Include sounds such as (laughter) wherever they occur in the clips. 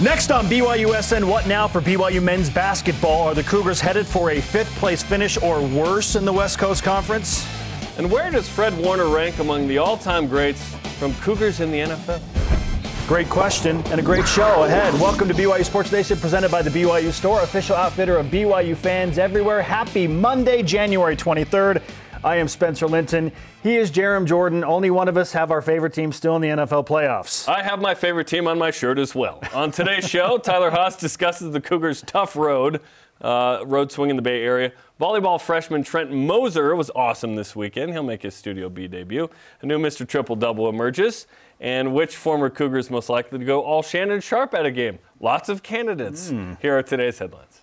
Next on BYUSN, what now for BYU men's basketball? Are the Cougars headed for a fifth place finish or worse in the West Coast Conference? And where does Fred Warner rank among the all time greats from Cougars in the NFL? Great question and a great show ahead. Welcome to BYU Sports Nation, presented by the BYU Store, official outfitter of BYU fans everywhere. Happy Monday, January 23rd. I am Spencer Linton. He is Jarom Jordan. Only one of us have our favorite team still in the NFL playoffs. I have my favorite team on my shirt as well. On today's show, (laughs) Tyler Haws discusses the Cougars' tough road, uh, road swing in the Bay Area. Volleyball freshman Trent Moser was awesome this weekend. He'll make his Studio B debut. A new Mr. Triple Double emerges. And which former Cougars most likely to go all Shannon Sharpe at a game? Lots of candidates. Mm. Here are today's headlines.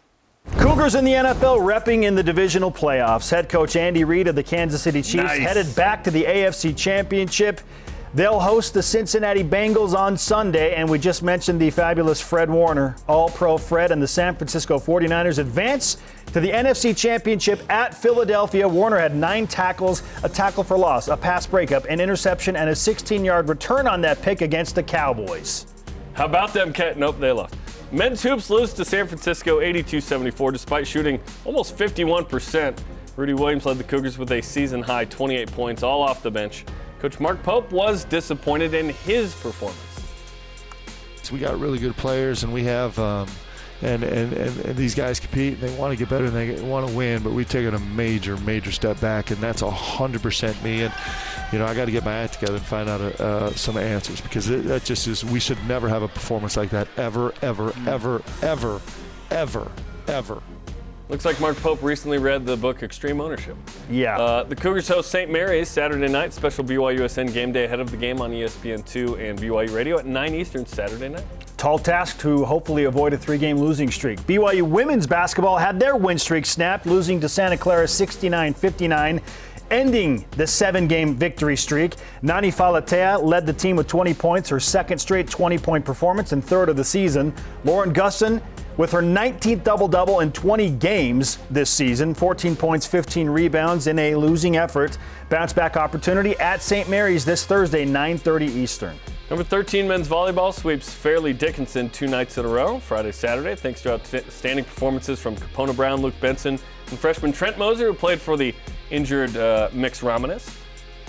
Cougars in the NFL repping in the divisional playoffs. Head coach Andy Reid of the Kansas City Chiefs nice. headed back to the AFC Championship. They'll host the Cincinnati Bengals on Sunday, and we just mentioned the fabulous Fred Warner. All pro Fred and the San Francisco 49ers advance to the NFC Championship at Philadelphia. Warner had nine tackles, a tackle for loss, a pass breakup, an interception, and a 16 yard return on that pick against the Cowboys. How about them, Cat? Nope, they lost. Men's hoops lose to San Francisco 82 74 despite shooting almost 51%. Rudi Williams led the Cougars with a season high 28 points, all off the bench. Coach Mark Pope was disappointed in his performance. We got really good players, and we have. Um, and, and, and, and, these guys compete and they want to get better and they want to win, but we've taken a major, major step back, and that's 100% me. And, you know, I got to get my act together and find out uh, some answers because it, that just is, we should never have a performance like that ever, ever, mm. ever, ever, ever, ever. Looks like Mark Pope recently read the book Extreme Ownership. Yeah. Uh, the Cougars host St. Mary's Saturday night, special BYUSN game day ahead of the game on ESPN2 and BYU Radio at 9 Eastern Saturday night. Tall task to hopefully avoid a three game losing streak. BYU women's basketball had their win streak snapped, losing to Santa Clara 69 59 ending the seven game victory streak. Nani Falatea led the team with 20 points, her second straight 20 point performance and third of the season. Lauren Gustin with her 19th double double in 20 games this season 14 points, 15 rebounds in a losing effort. Bounce back opportunity at St. Mary's this Thursday, 9:30 Eastern. Number 13 men's volleyball sweeps Fairleigh Dickinson two nights in a row, Friday, Saturday, thanks to outstanding performances from Capona Brown, Luke Benson, and freshman Trent Moser, who played for the injured uh, Mix Ramanis.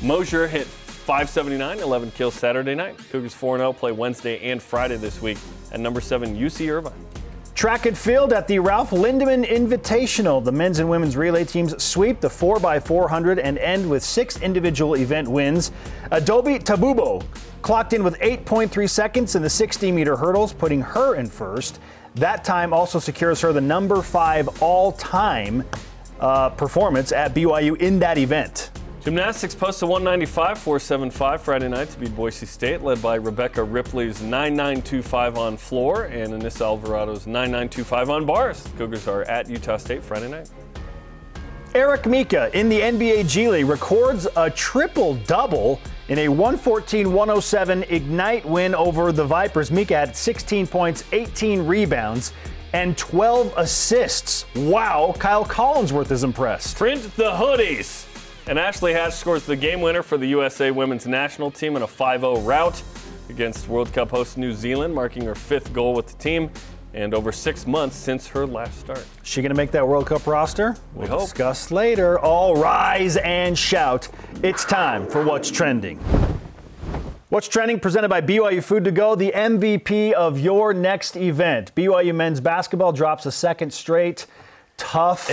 Mosier hit 579, 11 kills Saturday night. Cougars 4 0 play Wednesday and Friday this week at number 7 UC Irvine. Track and field at the Ralph Lindeman Invitational. The men's and women's relay teams sweep the 4x400 and end with six individual event wins. Adobe Tabubo clocked in with 8.3 seconds in the 60 meter hurdles, putting her in first. That time also secures her the number five all time uh, performance at BYU in that event. Gymnastics posts a 195 475 Friday night to beat Boise State, led by Rebecca Ripley's 9925 on floor and Anissa Alvarado's 9925 on bars. Cougars are at Utah State Friday night. Eric Mika in the NBA G League records a triple double in a 114 107 Ignite win over the Vipers. Mika had 16 points, 18 rebounds, and 12 assists. Wow, Kyle Collinsworth is impressed. Print the hoodies. And Ashley Hatch scores the game winner for the USA women's national team in a 5 0 rout against World Cup host New Zealand, marking her fifth goal with the team and over six months since her last start. She going to make that World Cup roster? We'll we discuss later. All rise and shout. It's time for What's Trending. What's Trending presented by BYU Food to Go, the MVP of your next event. BYU men's basketball drops a second straight tough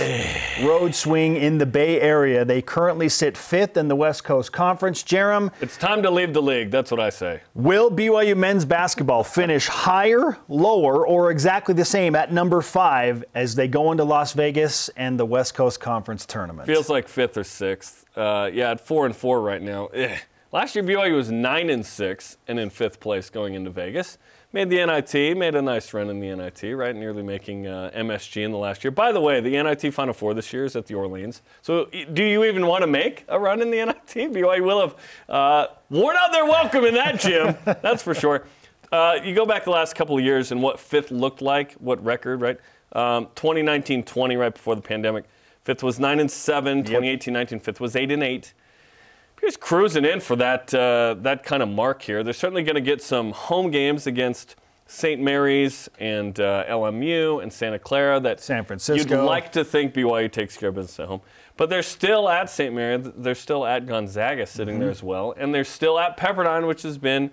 road swing in the Bay Area. They currently sit fifth in the West Coast Conference. Jarom. It's time to leave the league. That's what I say. Will BYU men's basketball finish higher, lower, or exactly the same at number five as they go into Las Vegas and the West Coast Conference tournament? Feels like fifth or sixth. Uh, yeah, at four and four right now. Ugh. Last year, BYU was nine and six and in fifth place going into Vegas made the NIT, made a nice run in the NIT, right? Nearly making uh, MSG in the last year. By the way, the NIT Final Four this year is at the Orleans. So do you even want to make a run in the NIT? BYU (laughs) will have uh, worn out their welcome in that gym, (laughs) that's for sure. Uh, you go back the last couple of years and what fifth looked like, what record, right? Um, 2019-20, right before the pandemic. Fifth was 9 and 7. 2018-19, fifth was 8 and 8. He's cruising in for that uh, that kind of mark here. They're certainly going to get some home games against St. Mary's and uh, LMU and Santa Clara that San Francisco. You'd like to think BYU takes care of business at home, but they're still at St. Mary. They're still at Gonzaga sitting Mm-hmm. there as well, and they're still at Pepperdine, which has been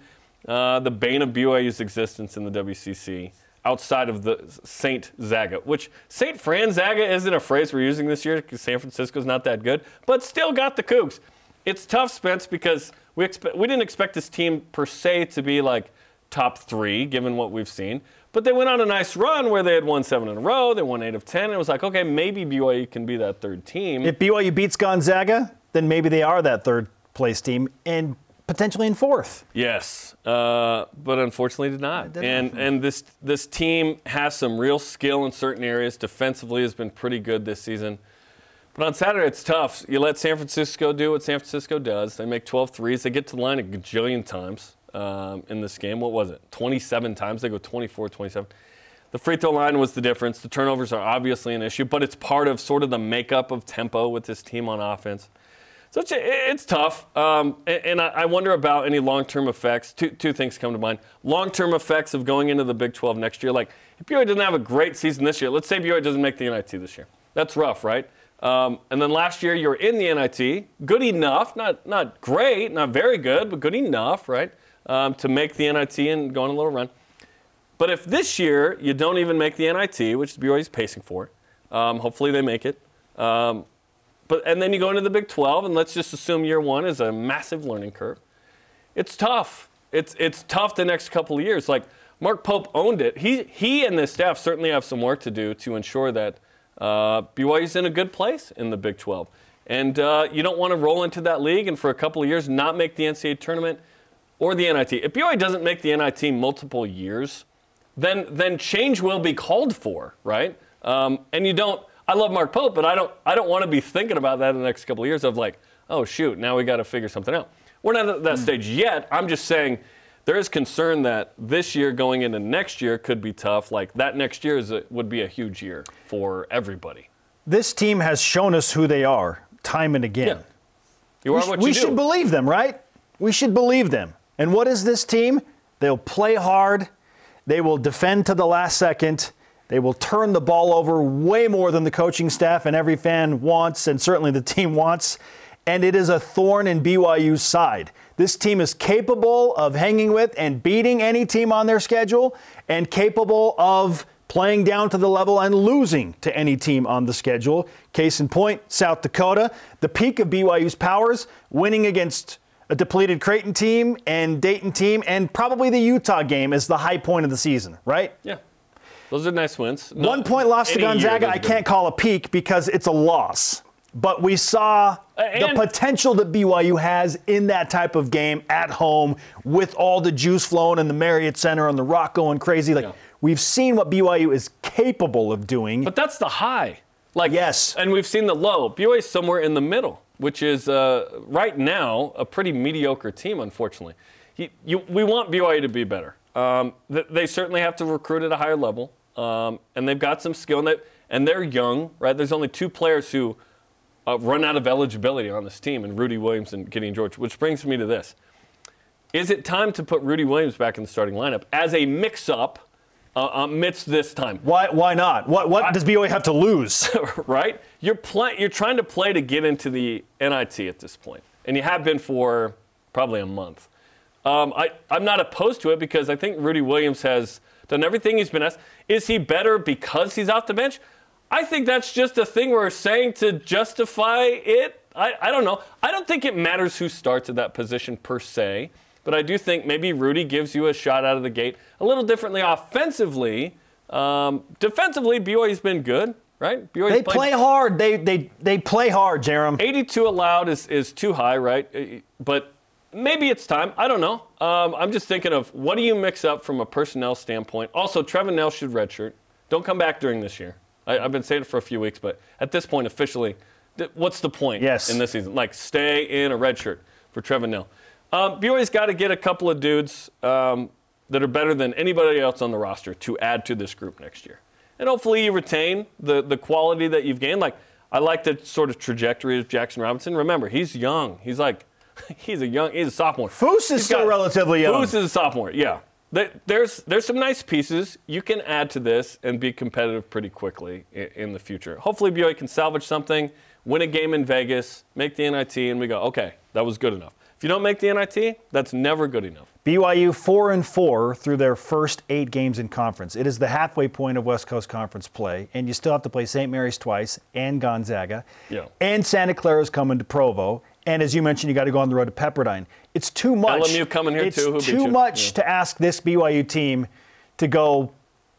uh, the bane of BYU's existence in the WCC. Outside of the Saint Zaga, which Saint Fran Zaga isn't a phrase we're using this year because San Francisco's not that good, but still got the Cougs. It's tough, Spence, because we expect we didn't expect this team per se to be like top three, given what we've seen. But they went on a nice run where they had won seven in a row. They won eight of ten. And it was like, okay, maybe BYU can be that third team. If BYU beats Gonzaga, then maybe they are that third place team and potentially in fourth. Yes, uh, but unfortunately did not. did and not. and this this team has some real skill in certain areas. Defensively has been pretty good this season. But on Saturday it's tough. You let San Francisco do what San Francisco does. They make 12 threes. They get to the line a gajillion times um, in this game. What was it? 27 times. They go 24, 27. The free throw line was the difference. The turnovers are obviously an issue, but it's part of sort of the makeup of tempo with this team on offense. So it's, it's tough, um, and, and I wonder about any long-term effects. Two, two things come to mind: long-term effects of going into the Big 12 next year. Like if BYU doesn't have a great season this year, let's say BYU doesn't make the NIT this year. That's rough, right? Um, and then last year you were in the NIT, good enough, not not great, not very good, but good enough, right, um, to make the NIT and go on a little run. But if this year you don't even make the NIT, which BYU is pacing for, um, hopefully they make it. Um, but and then you go into the Big 12, and let's just assume year one is a massive learning curve. It's tough. It's it's tough the next couple of years. Like Mark Pope owned it. He he and the staff certainly have some work to do to ensure that uh, BYU's in a good place in the Big 12. And uh, you don't want to roll into that league and for a couple of years not make the NCAA tournament or the NIT. If BYU doesn't make the NIT multiple years, then then change will be called for, right? Um, and you don't. I love Mark Pope, but I don't. I don't want to be thinking about that in the next couple of years of like, oh shoot, now we got to figure something out. We're not at that stage yet. I'm just saying there is concern that this year going into next year could be tough. Like that next year is a, would be a huge year for everybody. This team has shown us who they are time and again. Yeah. You We, are sh- what we should believe them, right? We should believe them. And what is this team? They'll play hard. They will defend to the last second. They will turn the ball over way more than the coaching staff and every fan wants, and certainly the (laughs) team wants. And it is a thorn in BYU's side. This team is capable of hanging with and beating any team on their schedule, and capable of playing down to the level and losing to any team on the schedule. Case in point, South Dakota, the peak of BYU's powers, winning against a depleted Creighton team and Dayton team, and probably the Utah game is the high point of the season, right? Yeah. Those are nice wins. One point loss to Gonzaga, I can't call a peak because it's a loss. But we saw the potential that BYU has in that type of game at home with all the juice flowing in the Marriott Center and the rock going crazy. Like Yeah. we've seen what BYU is capable of doing. But that's the high. Like Yes. and we've seen the low. BYU is somewhere in the middle, which is uh, right now a pretty mediocre team, unfortunately. You, you, we want BYU to be better. Um, th- they certainly have to recruit at a higher level, um, and they've got some skill, and, they, and they're young, right? There's only two players who uh, run out of eligibility on this team, and Rudi Williams and Gideon George, which brings me to this. Is it time to put Rudi Williams back in the starting lineup as a mix-up uh, amidst this time? why, why not? What, what does BYU have to lose? (laughs) right? You're play, you're trying to play to get into the NIT at this point, and you have been for probably a month. Um, I, I'm not opposed to it because I think Rudy Williams has done everything he's been asked. Is he better because he's off the bench? I think that's just a thing we're saying to justify it. I, I don't know. I don't think it matters who starts at that position per se, but I do think maybe Rudi gives you a shot out of the gate a little differently offensively. Um, defensively, BYU's been good, right? BYU's they play hard. They, they, they play hard, Jarom. 82 allowed is, is too high, right? Uh, But maybe it's time. I don't know. Um, I'm just thinking of what do you mix up from a personnel standpoint. Also, Trevin Knell should redshirt. Don't come back during this year. I, I've been saying it for a few weeks, but at this point, officially, th- what's the point Yes. in this season? Like, stay in a red shirt for Trevin Knell. Um, BYU's got to get a couple of dudes um, that are better than anybody else on the roster to add to this group next year. And hopefully you retain the, the quality that you've gained. Like, I like the sort of trajectory of Jackson Robinson. Remember, he's young. He's like, (laughs) he's a young, he's a sophomore. Foose is He's still got- relatively young. Foose is a sophomore, yeah. Th- There's there's some nice pieces you can add to this and be competitive pretty quickly in, in the future. Hopefully, BYU can salvage something, win a game in Vegas, make the NIT, and we go, okay, that was good enough. If you don't make the NIT, that's never good enough. BYU four and four through their first eight games in conference. It is the halfway point of West Coast Conference play, and you still have to play St. Mary's twice and Gonzaga, Yeah. and Santa Clara's coming to Provo, and as you mentioned, you got to go on the road to Pepperdine. It's too much. LMU coming here it's too, who too much Yeah. to ask this BYU team to go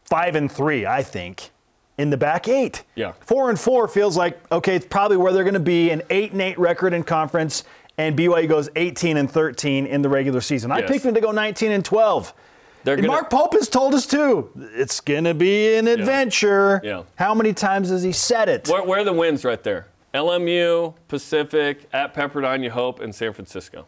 five and three. I think in the back eight. Yeah. Four and four feels like okay. It's probably where they're going to be. An eight and eight record in conference, and BYU goes 18 and 13 in the regular season. I picked them to go 19 and 12. They're And gonna- Mark Pope has told us too. It's going to be an adventure. Yeah. How many times has he said it? Where, where are the wins right there? LMU, Pacific, at Pepperdine, you hope, and San Francisco.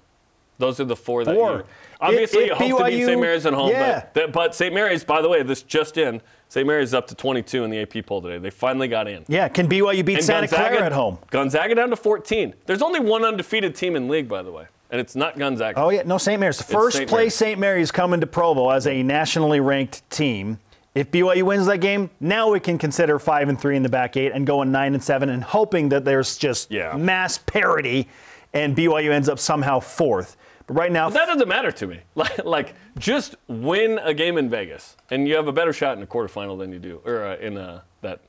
Those are the four that Four. you obviously If- if you hope to beat St. Mary's at home. yeah. But, but St. Mary's, by the way, this just in, St. Mary's up to 22 in the AP poll today. They finally got in. Yeah. Can BYU beat And Santa Clara at home? Gonzaga down to 14. There's only one undefeated team in league, by the way, and it's not Gonzaga. Oh yeah, no St. Mary's. The first St. place St. Mary's coming to Provo as a nationally ranked team. If BYU wins that game, now we can consider five and three in the back eight and going nine and seven, and hoping that there's just Yeah. mass parity, and BYU ends up somehow fourth. But right now, That doesn't matter to me. (laughs) Like, like, just win a game in Vegas, and you have a better shot in a quarterfinal than you do, or uh, in uh, that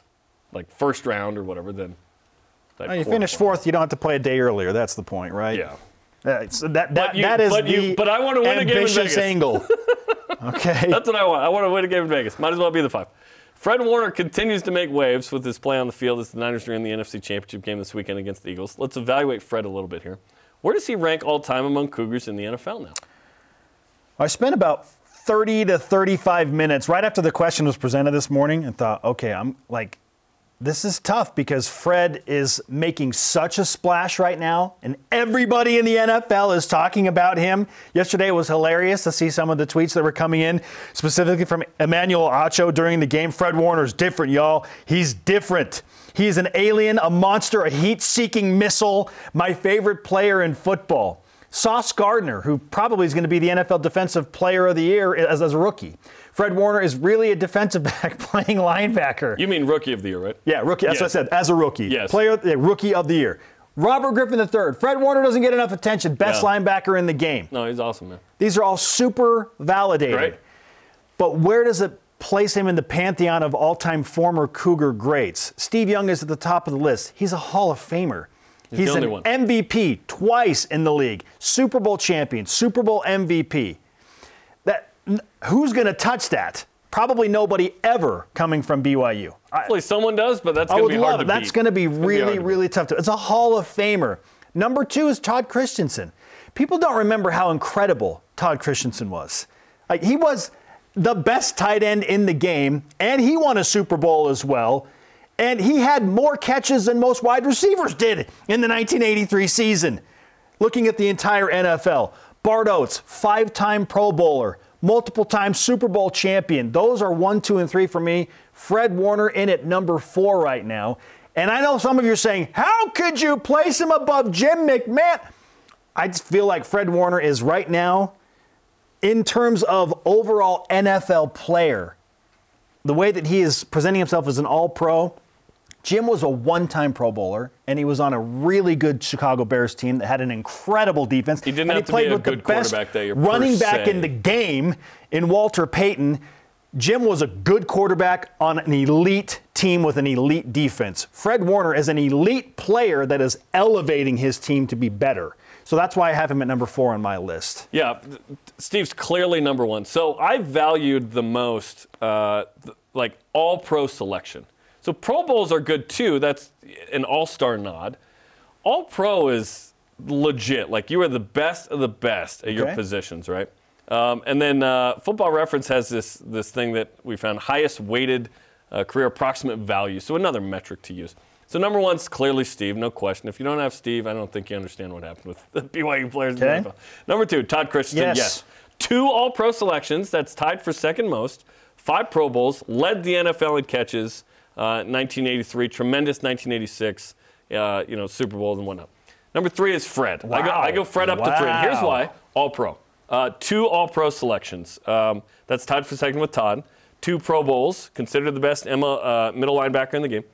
like first round or whatever Then you finish fourth, you don't have to play a day earlier. That's the point, right? Yeah. Uh, so that that, you- that is but the you- but I wanna win a game in Vegas. angle. (laughs) okay. That's what I want. I want to win a game in Vegas. Might as well be the five. Fred Warner continues to make waves with his play on the field as the Niners are in the NFC Championship game this weekend against the Eagles. Let's evaluate Fred a little bit here. Where does he rank all time among Cougars in the NFL now? I spent about 30 to 35 minutes right after the question was presented this morning and thought, okay, I'm like, this is tough because Fred is making such a splash right now, and everybody in the NFL is talking about him. Yesterday it was hilarious to see some of the tweets that were coming in, specifically from Emmanuel Acho during the game. Fred Warner's different, y'all. He's different. He's an alien, a monster, a heat seeking missile, my favorite player in football. Sauce Gardner, who probably is going to be the NFL Defensive Player of the Year as, as a rookie. Fred Warner is really a defensive (laughs) back playing linebacker. You mean Rookie of the Year, right? yeah, rookie. That's Yes. what I said. As a rookie, Yes. player, yeah, rookie of the year. Robert Griffin III. Fred Warner doesn't get enough attention. Best Yeah. linebacker in the game. No, he's awesome, man. These are all super validated. Right? But where does it place him in the pantheon of all-time former Cougar greats? Steve Young is at the top of the list. He's a Hall of Famer. He's the an only one. MVP twice in the league, Super Bowl champion, Super Bowl MVP. Who's going to touch that? Probably nobody ever coming from BYU. Hopefully someone does, but that's going to be hard love to. That's beat. going to be really, beat. really tough. To, it's a Hall of Famer. Number two is Todd Christensen. People don't remember how incredible Todd Christensen was. Like he was the best tight end in the game, and he won a Super Bowl as well. And he had more catches than most wide receivers did in the 1983 season. Looking at the entire NFL, Bart Oates, five-time Pro Bowler, multiple-time Super Bowl champion. Those are one, two, and three for me. Fred Warner in at number four right now. And I know some of you are saying, how could you place him above Jim McMahon? I just feel like Fred Warner is right now, in terms of overall NFL player, the way that he is presenting himself as an all pro. Jim was a one time Pro Bowler, and he was on a really good Chicago Bears team that had an incredible defense. He didn't and have he to played be a with the good best quarterback that running back se. in the game in Walter Payton. Jim was a good quarterback on an elite team with an elite defense. Fred Warner is an elite player that is elevating his team to be better. So that's why I have him at number four on my list. Yeah, Steve's clearly number one. So I valued the most, uh, like all pro selection. So Pro Bowls are good too. That's an all star nod. All pro is legit. Like you are the best of the best at your positions, right? Um, and then uh, Football Reference has this this thing that we found highest weighted uh, career approximate value. So another metric to use. So number one's clearly Steve, no question. If you don't have Steve, I don't think you understand what happened with (laughs) the BYU players. in the Okay. NFL. Number two, Todd Christensen. Yes. Yes. Two All Pro selections. That's tied for second most. Five Pro Bowls. Led the NFL in catches. Uh, 1983. Tremendous 1986. Uh, you know Super Bowls and whatnot. Number three is Fred. I go, I go Fred up to three. And here's why. All Pro. Uh, two All Pro selections. Um, that's tied for second with Todd. Two Pro Bowls, considered the best Emma, uh, middle linebacker in the game.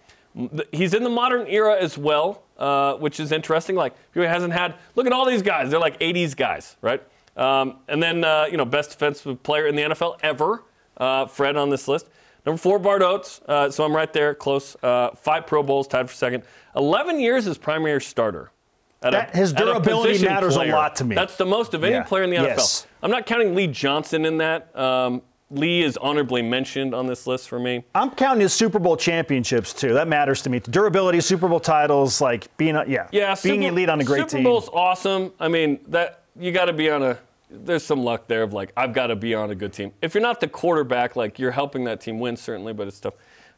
He's in the modern era as well, uh, which is interesting. Like, he hasn't had, look at all these guys. They're like 80s guys, right? Um, and then, uh, you know, best defensive player in the NFL ever, uh, Fred on this list. Number four, Bart Oates. Uh, so I'm right there, close. Uh, five Pro Bowls, tied for second. 11 years as primary starter. That, a, his durability matters player. a lot to me. That's the most of any yeah. player in the NFL. Yes. I'm not counting Lee Johnson in that. Um, Lee is honorably mentioned on this list for me. I'm counting his Super Bowl championships too. That matters to me. Durability, Super Bowl titles, like being a, yeah, yeah, being Super, elite on a great Super team. Super Bowl's awesome. I mean that you got to be on a there's some luck there of like I've got to be on a good team. If you're not the quarterback, like you're helping that team win certainly, but it's tough.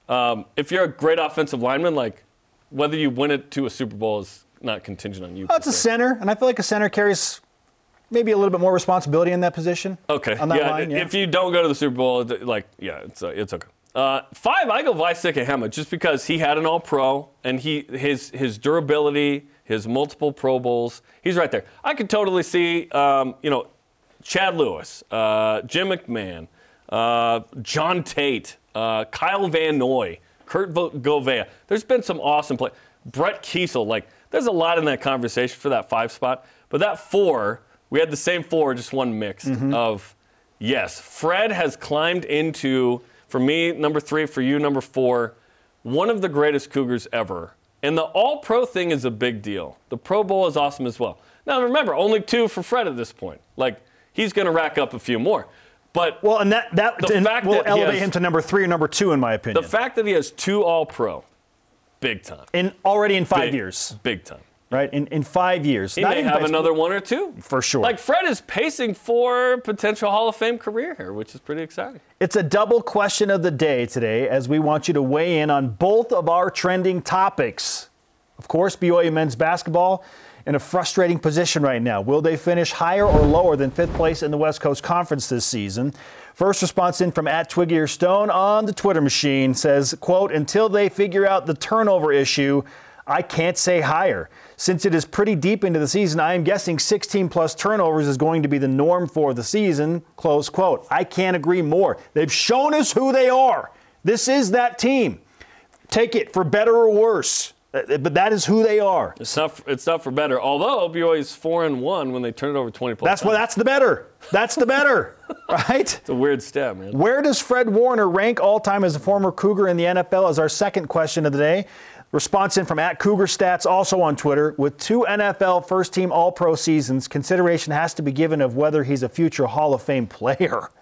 Um, if you're a great offensive lineman, like whether you win it to a Super Bowl is not contingent on you. Oh, it's a center, and I feel like a center carries maybe a little bit more responsibility in that position. Okay. On that yeah, line, yeah. If you don't go to the Super Bowl, like yeah, it's uh, it's okay. Uh, five, I go Vai Sikahema just because he had an All Pro and he his his durability, his multiple Pro Bowls, he's right there. I could totally see, um, you know, Chad Lewis, uh, Jim McMahon, uh, John Tait, uh, Kyle Van Noy, Kurt Gouveia. There's been some awesome play. Brett Keisel, like, there's a lot in that conversation for that five spot. But that four, we had the same four, just one mix mm-hmm. of, yes, Fred has climbed into, for me, number three, for you, number four, one of the greatest Cougars ever. And the all pro thing is a big deal. The Pro Bowl is awesome as well. Now, remember, only two for Fred at this point. Like, he's going to rack up a few more. But well, and that that the fact will that elevate has, him to number three or number two, in my opinion. The fact that he has two All Pro, big time. In already in five big, years, big time. Right in in five years, he may have another one or two for sure. Like Fred is pacing for potential Hall of Fame career here, which is pretty exciting. It's a double question of the day today, as we want you to weigh in on both of our trending topics. Of course, BYU men's basketball in a frustrating position right now. Will they finish higher or lower than fifth place in the West Coast Conference this season? First response in from at Twiggy or Stone on the Twitter machine says, quote, until they figure out the turnover issue, I can't say higher. Since it is pretty deep into the season, I am guessing 16 plus turnovers is going to be the norm for the season. Close quote. I can't agree more. They've shown us who they are. This is that team. Take it for better or worse. Uh, but that is who they are. It's not. For, it's not for better. Although BYU is four and one when they turn it over twenty plus. That's what. That's the better. That's the better. (laughs) right? It's a weird step, man. Where does Fred Warner rank all time as a former Cougar in the NFL? Is our second question of the day. Response in from at Cougar Stats, also on Twitter. With two NFL first team All Pro seasons, consideration has to be given of whether he's a future Hall of Fame player. (laughs)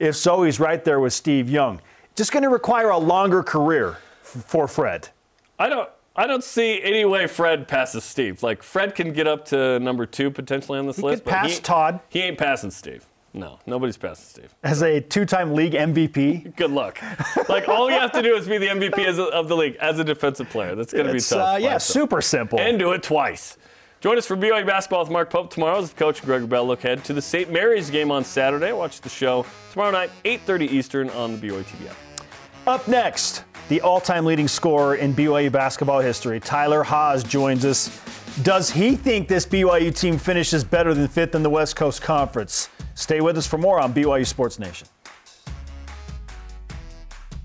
If so, he's right there with Steve Young. Just going to require a longer career f- for Fred. I don't. I don't see any way Fred passes Steve. Like Fred can get up to number two potentially on this he list. Could pass he, Todd. He ain't passing Steve. No, nobody's passing Steve. As a two-time league MVP. Good luck. like all you have to do is be the MVP a, of the league as a defensive player. That's going to be tough. Uh, yeah, super simple. And do it twice. Join us for BYU basketball with Mark Pope tomorrow as coach Greg Wrubell look ahead to the St. Mary's game on Saturday. Watch the show tomorrow night, 8:30 Eastern on the BYU TV app. Up next, the all time leading scorer in BYU basketball history, Tyler Haws, joins us. Does he think this BYU team finishes better than fifth in the West Coast Conference? Stay with us for more on BYU Sports Nation.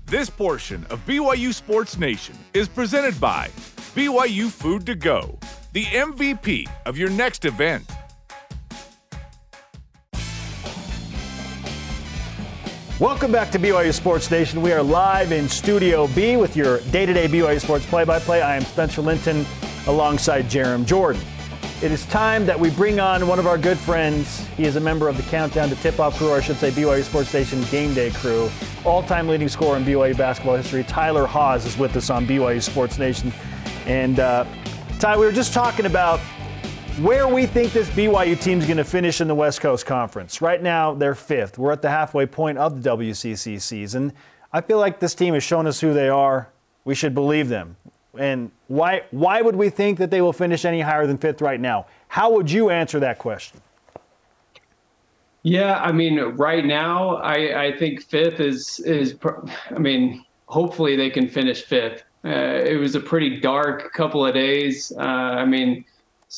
This portion of BYU Sports Nation is presented by BYU Food to Go, the MVP of your next event. Welcome back to BYU Sports Nation. We are live in Studio B with your day to day BYU Sports play by play. I am Spencer Linton alongside Jarom Jordan. It is time that we bring on one of our good friends. He is a member of the Countdown to Tip Off crew, or I should say BYU Sports Station Game Day crew. All time leading scorer in BYU basketball history, Tyler Haws, is with us on BYU Sports Nation. And uh, Ty, we were just talking about where we think this BYU team is going to finish in the West Coast Conference. Right now, they're fifth. We're at the halfway point of the WCC season. I feel like this team has shown us who they are. We should believe them. And why, why would we think that they will finish any higher than fifth right now? How would you answer that question? Yeah, I mean, right now, I, I think fifth is is. I mean, hopefully they can finish fifth. Uh, it was a pretty dark couple of days. Uh, I mean,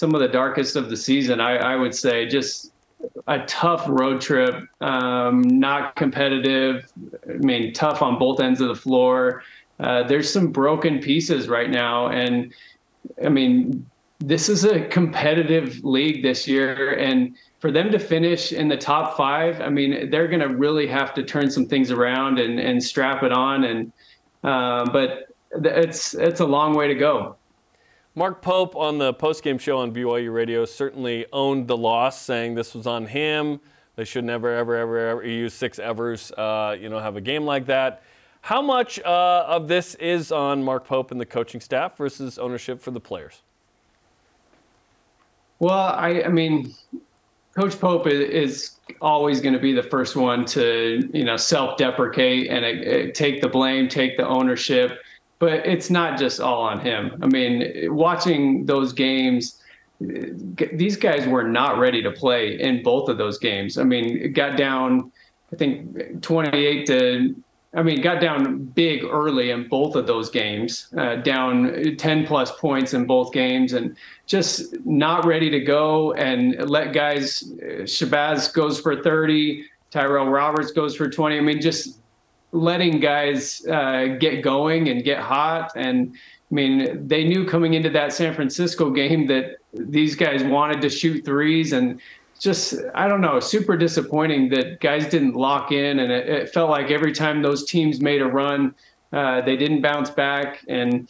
some of the darkest of the season, I, I would say. Just a tough road trip, um, not competitive. I mean, tough on both ends of the floor. Uh, there's some broken pieces right now, and I mean, this is a competitive league this year, and for them to finish in the top five, I mean, they're going to really have to turn some things around and, and strap it on. And uh, but it's it's a long way to go. Mark Pope on the postgame show on BYU Radio certainly owned the loss, saying this was on him. They should never, ever, ever, ever use six evers. Uh, you know, have a game like that. How much uh, of this is on Mark Pope and the coaching staff versus ownership for the players? Well, I, I mean, Coach Pope is always going to be the first one to, you know, self-deprecate and uh, take the blame, take the ownership. But it's not just all on him. I mean, watching those games, these guys were not ready to play in both of those games. I mean, it got down, I think, 28 to I mean, got down big early in both of those games, uh, down 10 plus points in both games, and just not ready to go and let guys. Uh, Shabazz goes for 30, Tyrell Roberts goes for 20. I mean, just letting guys uh, get going and get hot. And I mean, they knew coming into that San Francisco game that these guys wanted to shoot threes, and just I don't know, super disappointing that guys didn't lock in, and it, it felt like every time those teams made a run, uh, they didn't bounce back, and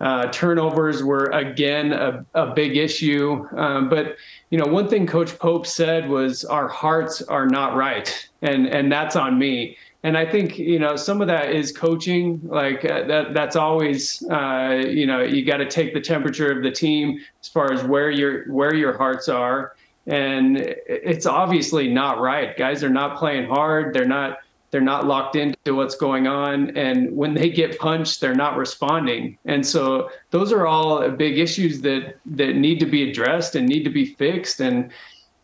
uh, turnovers were again a, a big issue. Um, but you know, one thing Coach Pope said was, "Our hearts are not right," and and that's on me. And I think you know some of that is coaching. Like uh, that, that's always uh, you know you got to take the temperature of the team as far as where your where your hearts are and it's obviously not right. Guys are not playing hard. They're not they're not locked into what's going on and when they get punched they're not responding and so those are all big issues that that need to be addressed and need to be fixed and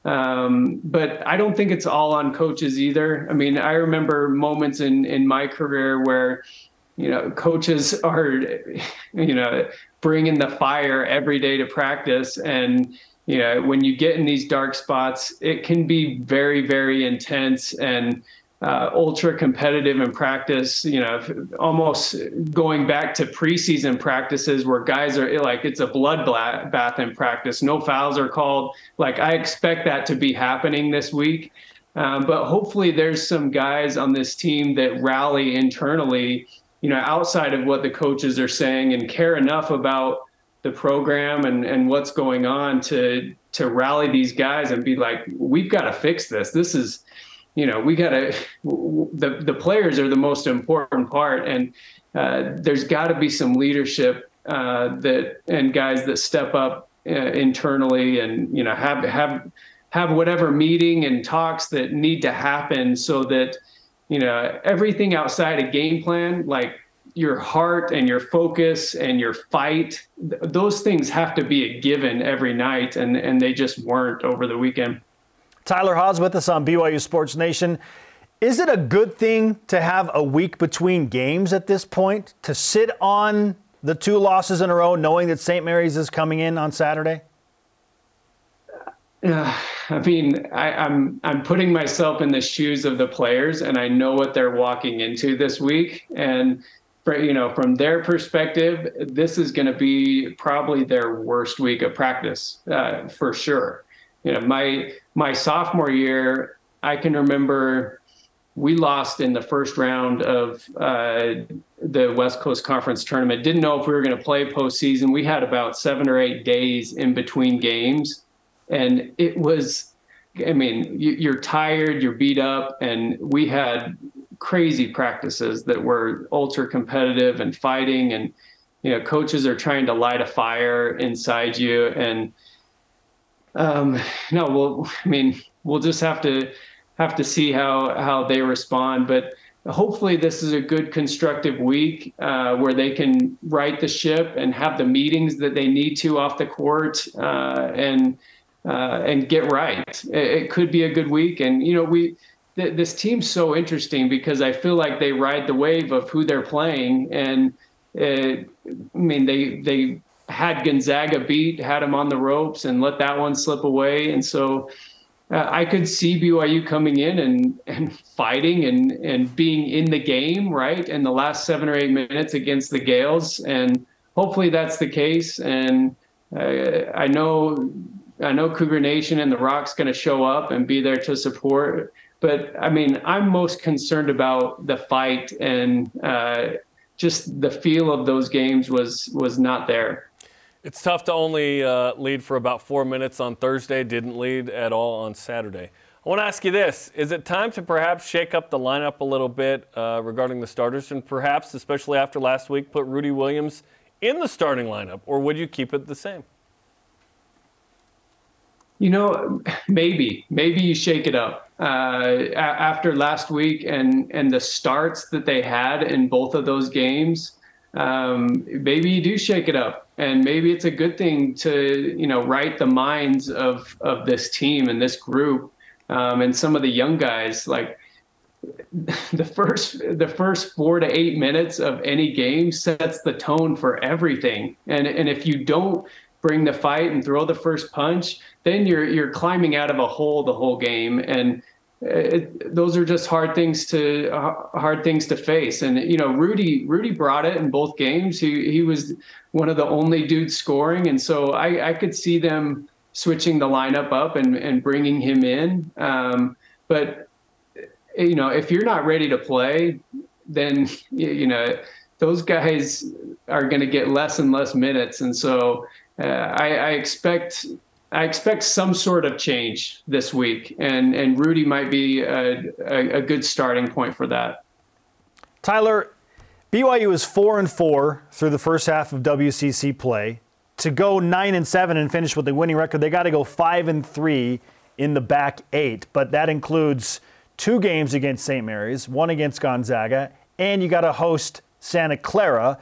um, but I don't think it's all on coaches either. I mean, I remember moments in in my career where you know coaches (laughs) are you know bringing the fire every day to practice and you know, when you get in these dark spots, it can be very, very intense and uh, ultra competitive in practice. You know, almost going back to preseason practices where guys are like it's a bloodbath in practice. No fouls are called. Like I expect that to be happening this week. Um, but hopefully, there's some guys on this team that rally internally, you know, outside of what the coaches are saying and care enough about the program and, and what's going on to to rally these guys and be like, we've got to fix this. This is, you know, we got to. The the players are the most important part, and uh, there's got to be some leadership uh, that and guys that step up uh, internally and you know have have have whatever meeting and talks that need to happen so that you know everything outside a game plan like your heart and your focus and your fight th- those things have to be a given every night and and they just weren't over the weekend tyler haws with us on byu sports nation is it a good thing to have a week between games at this point to sit on the two losses in a row knowing that st mary's is coming in on saturday I mean, I, I'm I'm putting myself in the shoes of the players, and I know what they're walking into this week. And for, you know, from their perspective, this is going to be probably their worst week of practice uh, for sure. You know, my my sophomore year, I can remember we lost in the first round of uh, the West Coast Conference tournament. Didn't know if we were going to play postseason. We had about seven or eight days in between games, and it was. I mean, you're tired, you're beat up, and we had crazy practices that were ultra competitive and fighting and you know coaches are trying to light a fire inside you and um no well i mean we'll just have to have to see how how they respond but hopefully this is a good constructive week uh, where they can right the ship and have the meetings that they need to off the court uh, and uh, and get right. It, it could be a good week and you know we this team's so interesting because I feel like they ride the wave of who they're playing, and it, I mean they they had Gonzaga beat, had them on the ropes, and let that one slip away, and so uh, I could see BYU coming in and, and fighting and, and being in the game, right, in the last seven or eight minutes against the Gaels. And hopefully that's the case. And uh, I know I know Cougar Nation and the Rock's going to show up and be there to support. But I mean, I'm most concerned about the fight and uh, just the feel of those games was was not there. It's tough to only uh, lead for about four minutes on Thursday, didn't lead at all on Saturday. I want to ask you this Is it time to perhaps shake up the lineup a little bit uh, regarding the starters and perhaps, especially after last week, put Rudi Williams in the starting lineup, or would you keep it the same? You know, maybe, maybe you shake it up uh, after last week and and the starts that they had in both of those games. Um, maybe you do shake it up and maybe it's a good thing to you know right the minds of of this team and this group um, and some of the young guys like (laughs) the first the first four to eight minutes of any game sets the tone for everything. And and if you don't bring the fight and throw the first punch then you're you're climbing out of a hole the whole game. And it, those are just hard things to uh, hard things to face. And you know, Rudi Rudi brought it in both games. He he was one of the only dudes scoring, and so I, I could see them switching the lineup up and and bringing him in. Um, but you know, if you're not ready to play, then you know those guys are going to get less and less minutes, and so uh, I, I expect I expect some sort of change this week, and and Rudi might be a, a, a, good starting point for that. Tyler, BYU is four and four through the first half of WCC play. To go nine and seven and finish with a winning record, they got to go five and three in the back eight. But that includes two games against St. Mary's, one against Gonzaga, and you got to host Santa Clara,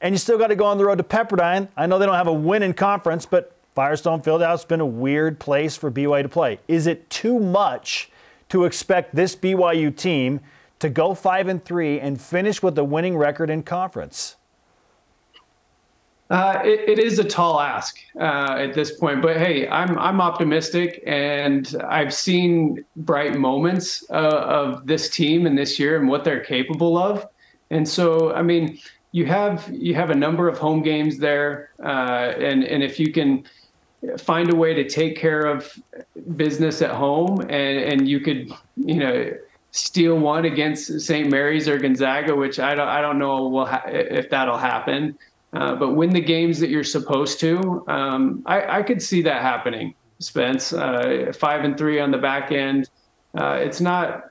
and you still got to go on the road to Pepperdine. I know they don't have a win in conference, but Firestone Fieldhouse has been a weird place for BYU to play. Is it too much to expect this BYU team to go 5 and 3 and finish with a winning record in conference? Uh, it, it is a tall ask uh, at this point, but hey, I'm I'm optimistic, and I've seen bright moments uh, of this team and this year and what they're capable of. And so, I mean, you have you have a number of home games there, uh, and and if you can find a way to take care of business at home and, and you could, you know, steal one against St. Mary's or Gonzaga, which I don't, I don't know will ha- if that'll happen. Uh, but win the games that you're supposed to. Um, I, I, could see that happening, Spence. Uh, five and three on the back end. Uh, it's not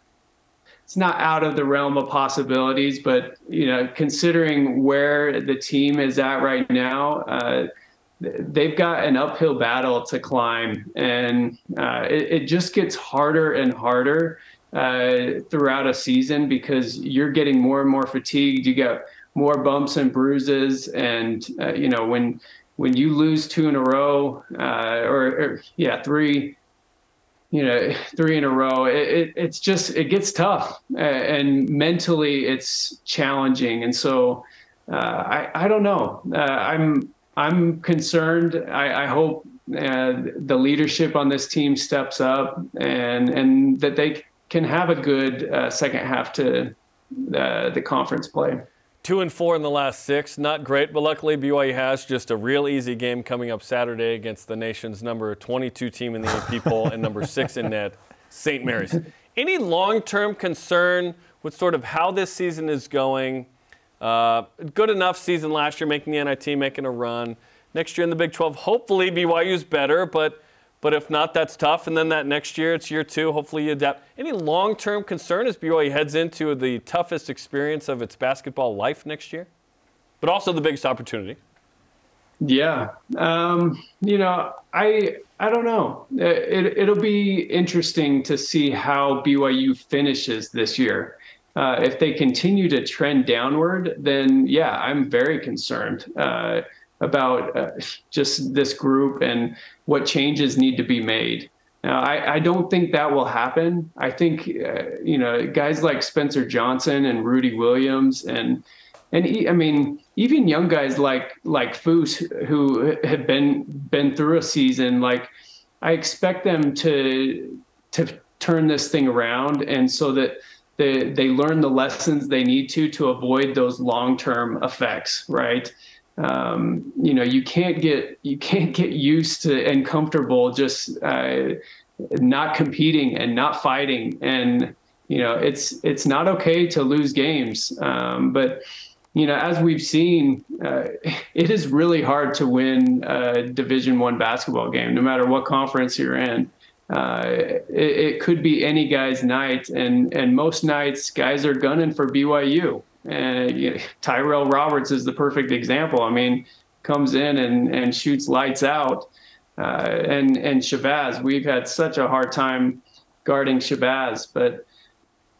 it's not out of the realm of possibilities, but you know, considering where the team is at right now, uh, they've got an uphill battle to climb, and uh, it, it, just gets harder and harder uh, throughout a season because you're getting more and more fatigued. You get more bumps and bruises, and uh, you know when when you lose two in a row, uh, or, or, yeah, three. You know, three in a row. It, it it's just it gets tough, and mentally it's challenging. And so, uh, I I don't know. Uh, I'm I'm concerned. I, I hope uh, the leadership on this team steps up and and that they can have a good uh, second half to uh, the conference play. Two and four in the last six, not great, but luckily BYU has just a real easy game coming up Saturday against the nation's number 22 team in the AP poll and number six in net, St. Mary's. Any long-term concern with sort of how this season is going? Uh, good enough season last year, making the NIT, making a run. Next year in the Big 12, hopefully BYU's better, but but if not, that's tough. And then that next year, it's year two. Hopefully you adapt. Any long-term concern as BYU heads into the toughest experience of its basketball life next year, but also the biggest opportunity? Yeah, um, you know, I I don't know. It, it'll be interesting to see how BYU finishes this year uh, if they continue to trend downward, then yeah, I'm very concerned uh, about uh, just this group and what changes need to be made. Now, I, I don't think that will happen. I think uh, you know guys like Spencer Johnson and Rudi Williams and and he, I mean even young guys like like Foose who have been been through a season like I expect them to to turn this thing around, and so that they they learn the lessons they need to to avoid those long term effects, right? Um, you know, you can't get you can't get used to and comfortable just uh, not competing and not fighting, and you know, it's it's not okay to lose games, um, but you know, as we've seen, uh, (laughs) it is really hard to win a Division One basketball game, no matter what conference you're in. Uh, it, it, could be any guy's night, and and most nights guys are gunning for BYU. And you know, Tyrell Roberts is the perfect example. I mean, comes in and and shoots lights out. Uh, and and Shabazz, we've had such a hard time guarding Shabazz, but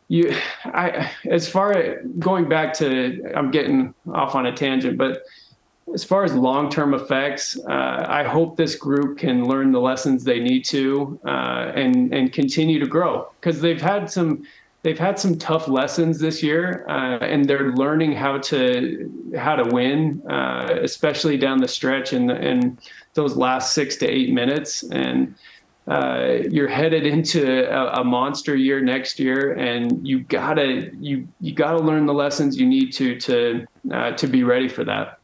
you (sighs) i as far as going back to i'm getting off on a tangent but as far as long-term effects uh, i hope this group can learn the lessons they need to uh, and and continue to grow because they've had some they've had some tough lessons this year uh, and they're learning how to how to win uh, especially down the stretch in, the, in those last six to eight minutes and uh, you're headed into a, a, monster year next year, and you gotta you you gotta learn the lessons you need to to uh, to be ready for that.